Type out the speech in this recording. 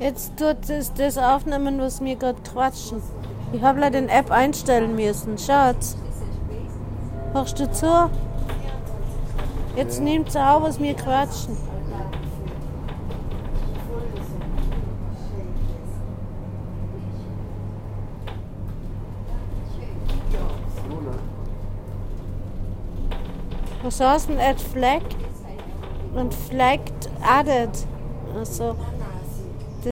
Jetzt tut es das aufnehmen, was wir gerade quatschen. Ich habe leider den App einstellen müssen. Schatz. Hörst du zu? Jetzt nimmt es auf, was wir quatschen. Ne? Was heißt denn add flag? Und flagged added. Also,